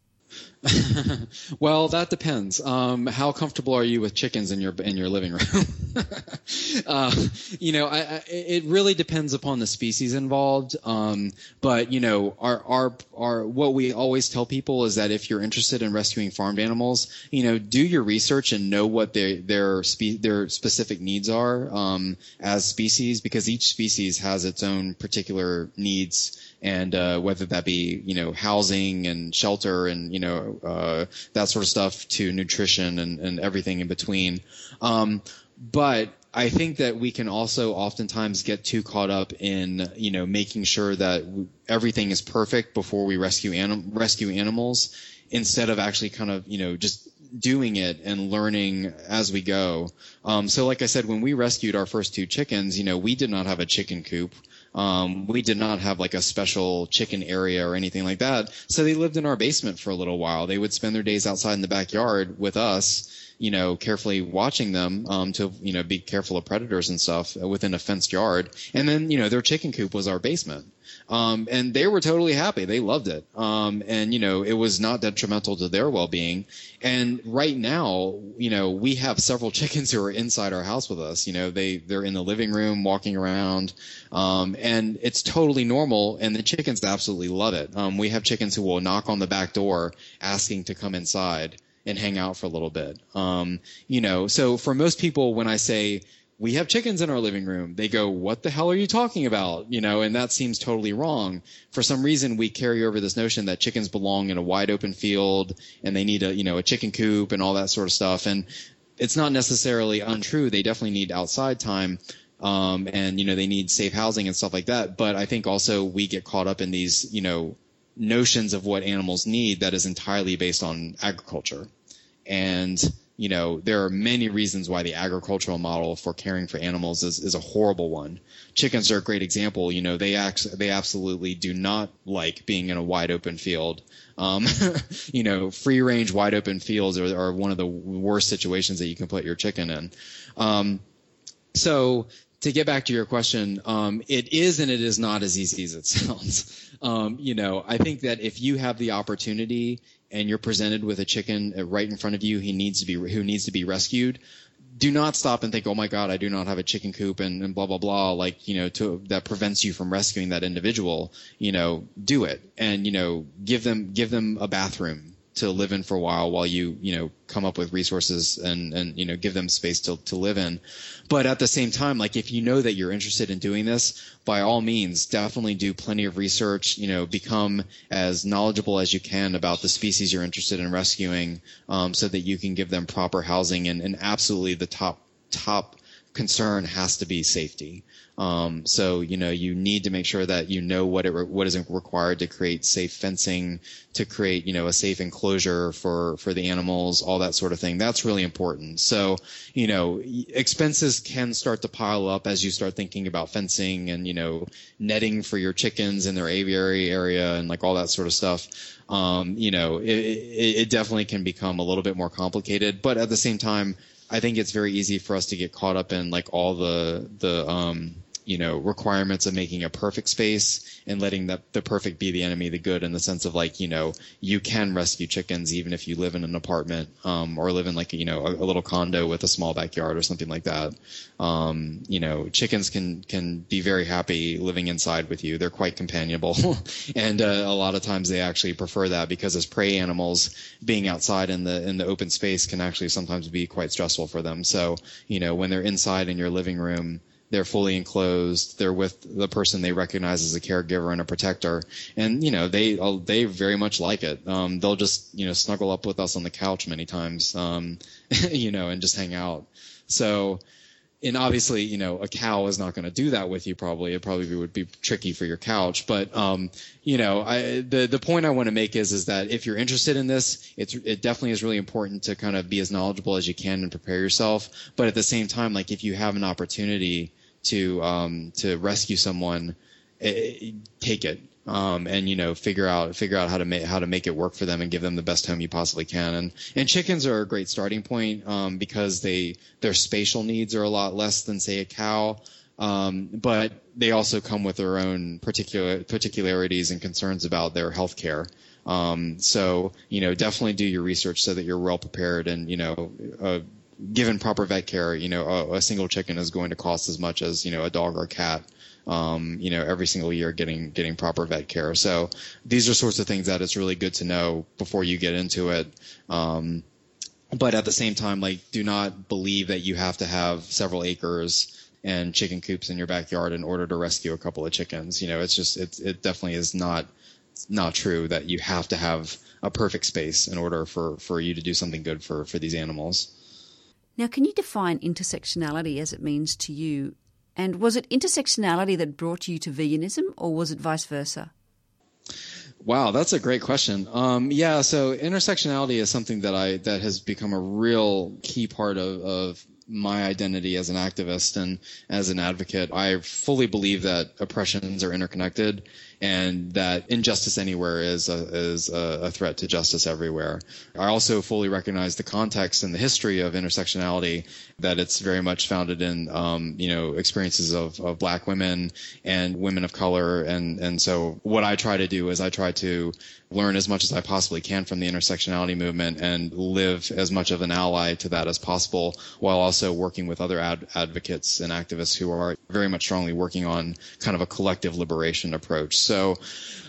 (laughs) well, that depends. Um, how comfortable are you with chickens in your in your living room? (laughs) uh, you know, I, I, it really depends upon the species involved. Um, but you know, our our our what we always tell people is that if you're interested in rescuing farmed animals, you know, do your research and know what their their spe- their specific needs are um, as species, because each species has its own particular needs and uh, whether that be you know housing and shelter and you know uh, that sort of stuff to nutrition and, and everything in between. Um, but I think that we can also oftentimes get too caught up in you know making sure that everything is perfect before we rescue anim- rescue animals instead of actually kind of you know just doing it and learning as we go. Um, so like I said, when we rescued our first two chickens, you know, we did not have a chicken coop. Um, we did not have like a special chicken area or anything like that. So they lived in our basement for a little while. They would spend their days outside in the backyard with us, you know, carefully watching them, um, to, you know, be careful of predators and stuff within a fenced yard. And then, you know, their chicken coop was our basement. Um, and they were totally happy. They loved it. Um, and you know, it was not detrimental to their well-being. And right now, you know, we have several (laughs) chickens who are inside our house with us. You know, they they're in the living room walking around, um, and it's totally normal. And the chickens absolutely love it. Um, we have chickens who will knock on the back door asking to come inside and hang out for a little bit. Um, you know, so for most people, when I say we have chickens in our living room. They go, what the hell are you talking about? You know, and that seems totally wrong. For some reason, we carry over this notion that chickens belong in a wide open field and they need a, you know, a chicken coop and all that sort of stuff. And it's not necessarily untrue. They definitely need outside time. Um, and, you know, they need safe housing and stuff like that. But I think also we get caught up in these, you know, notions of what animals need that is entirely based on agriculture. And, you know, there are many reasons why the agricultural model for caring for animals is, is a horrible one. Chickens are a great example. You know, they act, they absolutely do not like being in a wide open field. Um, (laughs) you know, free range wide open fields are, are one of the worst situations that you can put your chicken in. Um, so to get back to your question, um, it is and it is not as easy as it (laughs) sounds. Um, you know, I think that if you have the opportunity and you're presented with a chicken uh, right in front of you, he needs to be who needs to be rescued. Do not stop and think, oh my God, I do not have a chicken coop and, and blah blah blah. Like you know, to that prevents you from rescuing that individual. You know, do it and you know, give them give them a bathroom to live in for a while while you you know come up with resources and and you know give them space to to live in. But at the same time like if you know that you're interested in doing this by all means definitely do plenty of research you know become as knowledgeable as you can about the species you're interested in rescuing um, so that you can give them proper housing and, and absolutely the top top concern has to be safety. Um, so you know you need to make sure that you know what it re- what is required to create safe fencing, to create you know a safe enclosure for for the animals, all that sort of thing. That's really important. So you know expenses can start to pile up as you start thinking about fencing and you know netting for your chickens in their aviary area and like all that sort of stuff. Um, you know it, it, it definitely can become a little bit more complicated, but at the same time I think it's very easy for us to get caught up in like all the the um, you know requirements of making a perfect space and letting the the perfect be the enemy the good in the sense of like you know you can rescue chickens even if you live in an apartment um, or live in like you know a, a little condo with a small backyard or something like that. Um, you know chickens can can be very happy living inside with you. They're quite companionable, (laughs) and uh, a lot of times they actually prefer that because as prey animals, being outside in the in the open space can actually sometimes be quite stressful for them. So you know when they're inside in your living room they're fully enclosed. They're with the person they recognize as a caregiver and a protector, and you know they they very much like it. Um, they'll just you know snuggle up with us on the couch many times, um, (laughs) you know, and just hang out. So, and obviously, you know, a cow is not going to do that with you. Probably, it probably would be tricky for your couch. But, um, you know, I, the the point I want to make is is that if you're interested in this, it's it definitely is really important to kind of be as knowledgeable as you can and prepare yourself. But at the same time, like if you have an opportunity to um, to rescue someone, eh, take it. Um, and you know figure out figure out how to make how to make it work for them and give them the best home you possibly can and and chickens are a great starting point um, because they their spatial needs are a lot less than say a cow um, but they also come with their own particular particularities and concerns about their health care um, so you know definitely do your research so that you're well prepared and you know uh, given proper vet care you know a, a single chicken is going to cost as much as you know a dog or a cat um, you know, every single year getting getting proper vet care. So these are sorts of things that it's really good to know before you get into it. Um, but at the same time, like, do not believe that you have to have several acres and chicken coops in your backyard in order to rescue a couple of chickens. You know, it's just it it definitely is not not true that you have to have a perfect space in order for for you to do something good for for these animals. Now, can you define intersectionality as it means to you? And was it intersectionality that brought you to veganism, or was it vice versa? Wow, that's a great question. Um, yeah, so intersectionality is something that I that has become a real key part of, of my identity as an activist and as an advocate. I fully believe that oppressions are interconnected and that injustice anywhere is a, is a, threat to justice everywhere. I also fully recognize the context and the history of intersectionality, that it's very much founded in, um, you know, experiences of, of black women and women of color. And, and so what I try to do is I try to learn as much as I possibly can from the intersectionality movement and live as much of an ally to that as possible while also working with other ad- advocates and activists who are very much strongly working on kind of a collective liberation approach. So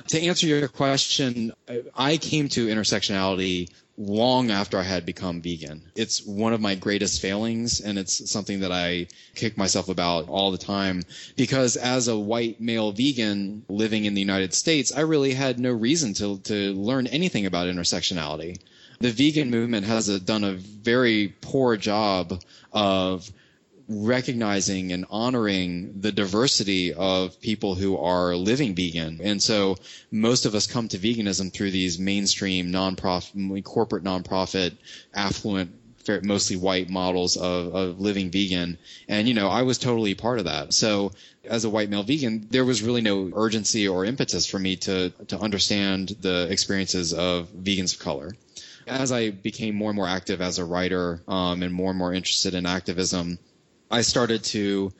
to answer your question, I came to intersectionality long after I had become vegan. It's one of my greatest failings and it's something that I kick myself about all the time because as a white male vegan living in the United States, I really had no reason to, to learn anything about intersectionality. The vegan movement has a, done a very poor job of recognizing and honoring the diversity of people who are living vegan. And so most of us come to veganism through these mainstream nonprofit, corporate nonprofit, affluent, mostly white models of, of living vegan. And, you know, I was totally part of that. So as a white male vegan, there was really no urgency or impetus for me to, to understand the experiences of vegans of color as I became more and more active as a writer um, and more and more interested in activism, I started to,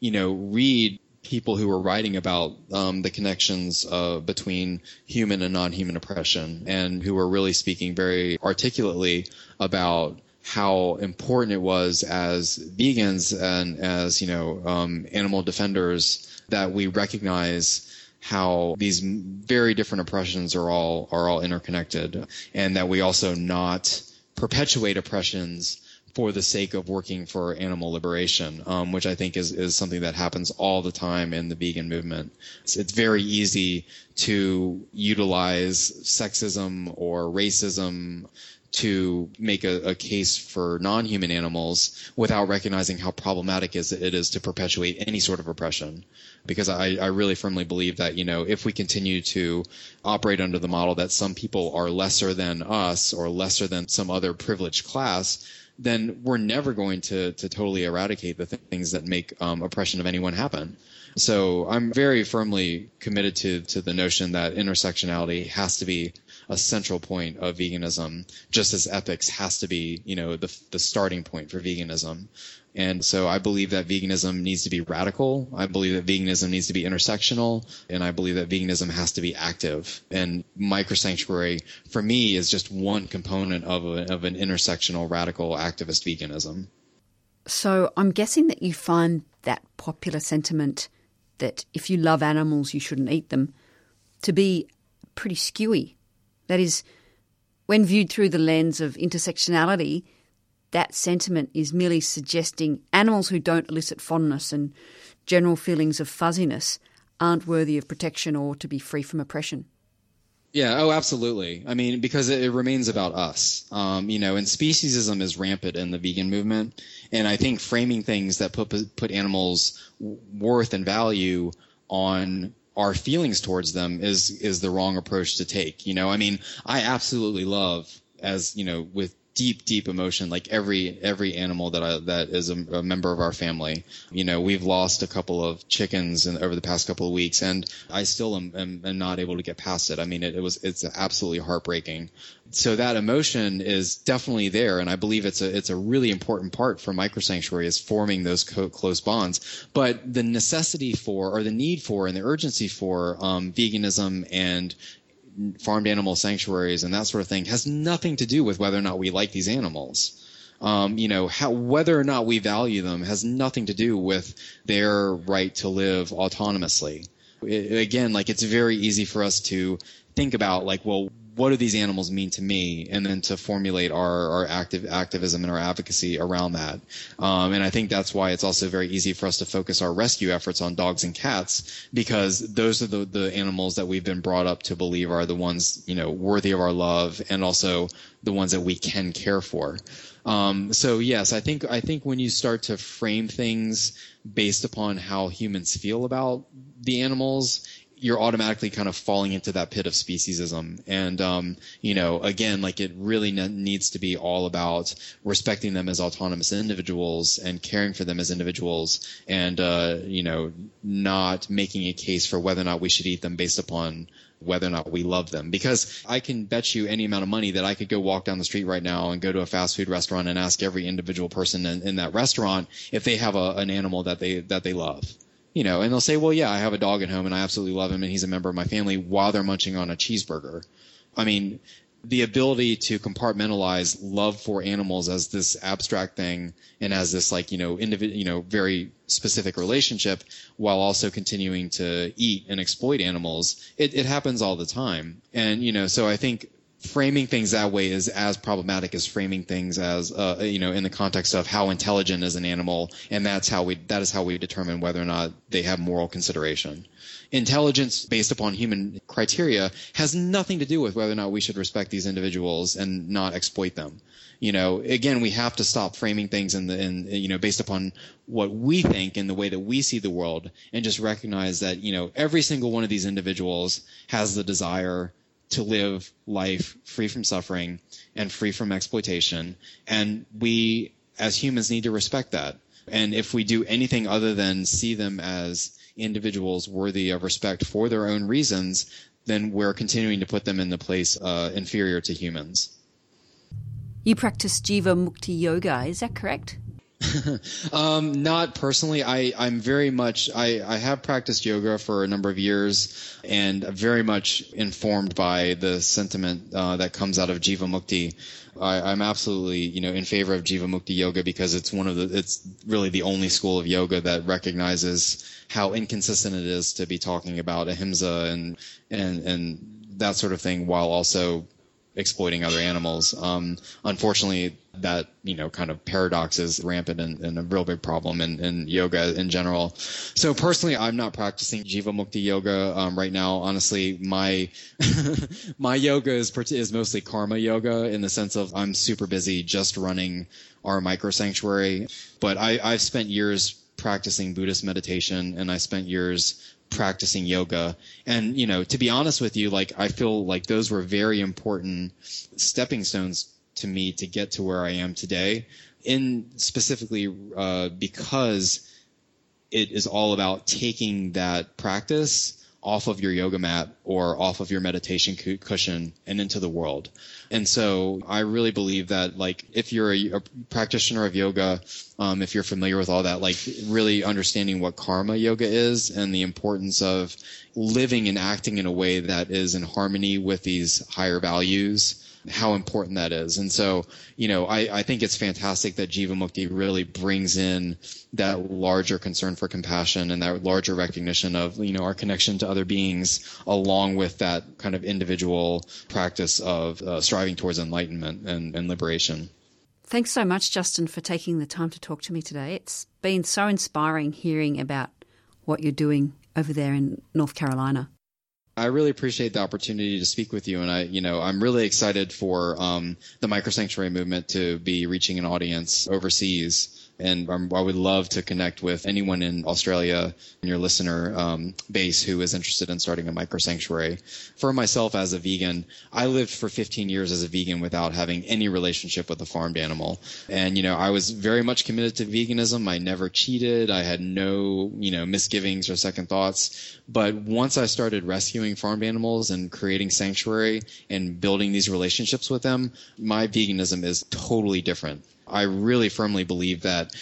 you know, read people who were writing about um, the connections uh, between human and non-human oppression, and who were really speaking very articulately about how important it was as vegans and as you know um, animal defenders that we recognize how these very different oppressions are all are all interconnected, and that we also not perpetuate oppressions for the sake of working for animal liberation, um, which I think is, is something that happens all the time in the vegan movement. It's, it's very easy to utilize sexism or racism to make a, a, case for non-human animals without recognizing how problematic it is to perpetuate any sort of oppression. Because I, I really firmly believe that, you know, if we continue to operate under the model that some people are lesser than us or lesser than some other privileged class, then we're never going to, to totally eradicate the things that make um, oppression of anyone happen. So I'm very firmly committed to, to the notion that intersectionality has to be a central point of veganism, just as ethics has to be, you know, the, the starting point for veganism. And so I believe that veganism needs to be radical. I believe that veganism needs to be intersectional. And I believe that veganism has to be active. And microsanctuary, for me, is just one component of, a, of an intersectional, radical, activist veganism. So I'm guessing that you find that popular sentiment that if you love animals, you shouldn't eat them to be pretty skewy. That is, when viewed through the lens of intersectionality, that sentiment is merely suggesting animals who don't elicit fondness and general feelings of fuzziness aren't worthy of protection or to be free from oppression. Yeah, oh, absolutely. I mean, because it, it remains about us. Um, you know, and speciesism is rampant in the vegan movement, and I think framing things that put put animals' worth and value on our feelings towards them is is the wrong approach to take. You know, I mean, I absolutely love as you know with deep, deep emotion. Like every every animal that I, that is a, a, member of our family. You know, we've lost a couple of chickens in, over the past couple of weeks, and I still am, am, am not able to get past it. I mean, it, it, was it's absolutely heartbreaking. So that emotion is definitely there, and I believe it's a it's a really important part for microsanctuary is forming those co- close bonds. But the necessity for or the need for and the urgency for um, veganism and farmed animal sanctuaries and that sort of thing has nothing to do with whether or not we like these animals. Um, you know, how, whether or not we value them has nothing to do with their right to live autonomously. It, again, like it's very easy for us to think about like, well, what do these animals mean to me, and then to formulate our, our active activism and our advocacy around that. Um, and I think that's why it's also very easy for us to focus our rescue efforts on dogs and cats because those are the, the animals that we've been brought up to believe are the ones you know worthy of our love and also the ones that we can care for. Um, so yes, I think I think when you start to frame things based upon how humans feel about the animals, you're automatically kind of falling into that pit of speciesism. And, um, you know, again, like it really ne- needs to be all about respecting them as autonomous individuals and caring for them as individuals and, uh, you know, not making a case for whether or not we should eat them based upon whether or not we love them. Because I can bet you any amount of money that I could go walk down the street right now and go to a fast food restaurant and ask every individual person in, in that restaurant if they have a, an animal that they, that they love you know, and they'll say, well, yeah, I have a dog at home and I absolutely love him and he's a member of my family while they're munching on a cheeseburger. I mean, the ability to compartmentalize love for animals as this abstract thing and as this like, you know, individual, you know, very specific relationship while also continuing to eat and exploit animals, it, it happens all the time. And, you know, so I think framing things that way is as problematic as framing things as uh, you know in the context of how intelligent is an animal and that's how we that is how we determine whether or not they have moral consideration. Intelligence based upon human criteria has nothing to do with whether or not we should respect these individuals and not exploit them. You know again we have to stop framing things in the in you know based upon what we think and the way that we see the world and just recognize that you know every single one of these individuals has the desire to live life free from suffering and free from exploitation. And we, as humans, need to respect that. And if we do anything other than see them as individuals worthy of respect for their own reasons, then we're continuing to put them in the place uh, inferior to humans. You practice Jivamukti Yoga, is that correct? (laughs) um, not personally. I, I'm very much, I, I have practiced yoga for a number of years and very much informed by the sentiment uh, that comes out of Jivamukti. I, I'm absolutely, you know, in favor of Jivamukti yoga because it's one of the, it's really the only school of yoga that recognizes how inconsistent it is to be talking about ahimsa and, and, and that sort of thing while also exploiting other animals. Um, unfortunately, that you know kind of paradox is rampant and, and a real big problem in, in, yoga in general. So personally, I'm not practicing Jivamukti yoga um, right now. Honestly, my (laughs) my yoga is is mostly karma yoga in the sense of I'm super busy just running our micro sanctuary, but I, I've spent years practicing Buddhist meditation and I spent years practicing yoga. And, you know, to be honest with you, like, I feel like those were very important stepping stones to me to get to where I am today. In specifically, uh, because it is all about taking that practice off of your yoga mat or off of your meditation cushion and into the world. And so I really believe that like if you're a, a practitioner of yoga, um, if you're familiar with all that, like really understanding what karma yoga is and the importance of living and acting in a way that is in harmony with these higher values how important that is. And so, you know, I, I think it's fantastic that Jivamukti really brings in that larger concern for compassion and that larger recognition of, you know, our connection to other beings along with that kind of individual practice of uh, striving towards enlightenment and, and liberation. Thanks so much, Justin, for taking the time to talk to me today. It's been so inspiring hearing about what you're doing over there in North Carolina. I really appreciate the opportunity to speak with you, and I, you know, I'm really excited for um, the micro sanctuary movement to be reaching an audience overseas and um, I would love to connect with anyone in Australia in your listener um, base who is interested in starting a micro sanctuary. For myself as a vegan, I lived for 15 years as a vegan without having any relationship with a farmed animal. And, you know, I was very much committed to veganism. I never cheated. I had no, you know, misgivings or second thoughts. But once I started rescuing farmed animals and creating sanctuary and building these relationships with them, my veganism is totally different. I really firmly believe that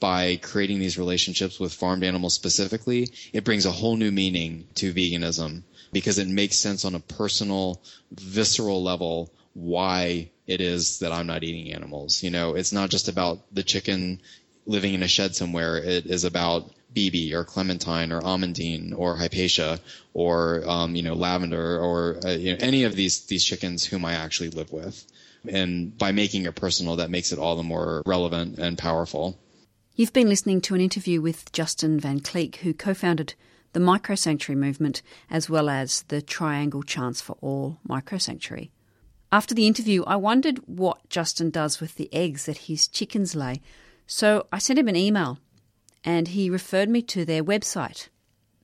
by creating these relationships with farmed animals specifically, it brings a whole new meaning to veganism because it makes sense on a personal, visceral level why it is that I'm not eating animals. You know, it's not just about the chicken living in a shed somewhere. It is about BB or clementine or amandine or hypatia or um, you know lavender or uh, you know, any of these these chickens whom I actually live with. And by making it personal, that makes it all the more relevant and powerful. You've been listening to an interview with Justin Van Kleeck, who co founded the Microsanctuary movement as well as the Triangle Chance for All Microsanctuary. After the interview, I wondered what Justin does with the eggs that his chickens lay, so I sent him an email and he referred me to their website.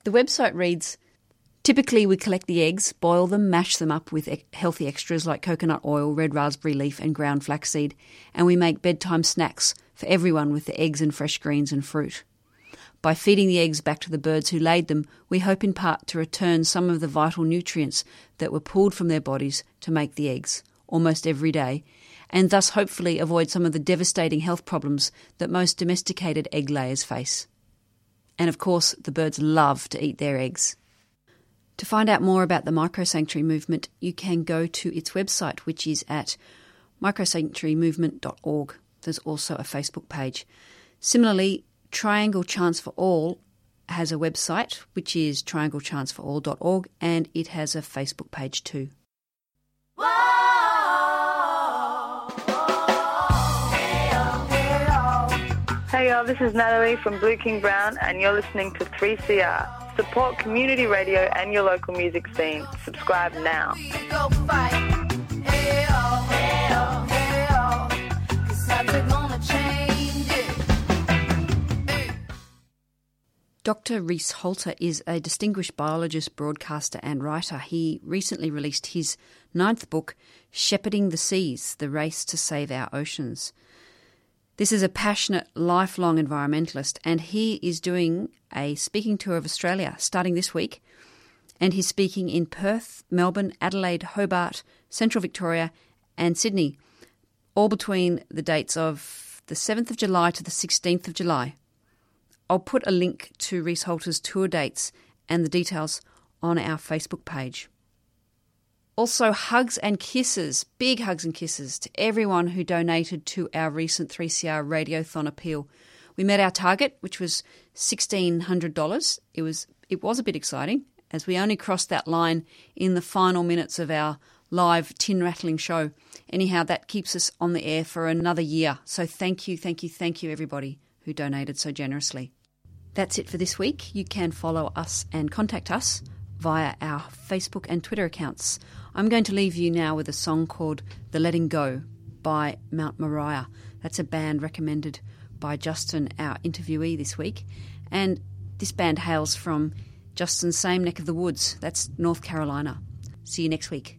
The website reads Typically, we collect the eggs, boil them, mash them up with healthy extras like coconut oil, red raspberry leaf, and ground flaxseed, and we make bedtime snacks for everyone with the eggs and fresh greens and fruit. By feeding the eggs back to the birds who laid them, we hope in part to return some of the vital nutrients that were pulled from their bodies to make the eggs, almost every day, and thus hopefully avoid some of the devastating health problems that most domesticated egg layers face. And of course, the birds love to eat their eggs. To find out more about the Microsanctuary movement, you can go to its website, which is at microsanctuarymovement.org. There's also a Facebook page. Similarly, Triangle Chance for All has a website, which is trianglechanceforall.org, and it has a Facebook page too. Hey y'all, this is Natalie from Blue King Brown, and you're listening to 3CR. Support community radio and your local music scene. Subscribe now. Dr. Reese Halter is a distinguished biologist, broadcaster, and writer. He recently released his ninth book, Shepherding the Seas The Race to Save Our Oceans. This is a passionate, lifelong environmentalist, and he is doing a speaking tour of Australia starting this week. And he's speaking in Perth, Melbourne, Adelaide, Hobart, Central Victoria, and Sydney, all between the dates of the 7th of July to the 16th of July. I'll put a link to Reese Halter's tour dates and the details on our Facebook page. Also, hugs and kisses, big hugs and kisses to everyone who donated to our recent 3CR Radiothon appeal. We met our target, which was $1,600. It was, it was a bit exciting as we only crossed that line in the final minutes of our live tin rattling show. Anyhow, that keeps us on the air for another year. So thank you, thank you, thank you, everybody who donated so generously. That's it for this week. You can follow us and contact us via our Facebook and Twitter accounts. I'm going to leave you now with a song called The Letting Go by Mount Moriah. That's a band recommended by Justin, our interviewee this week. And this band hails from Justin's same neck of the woods. That's North Carolina. See you next week.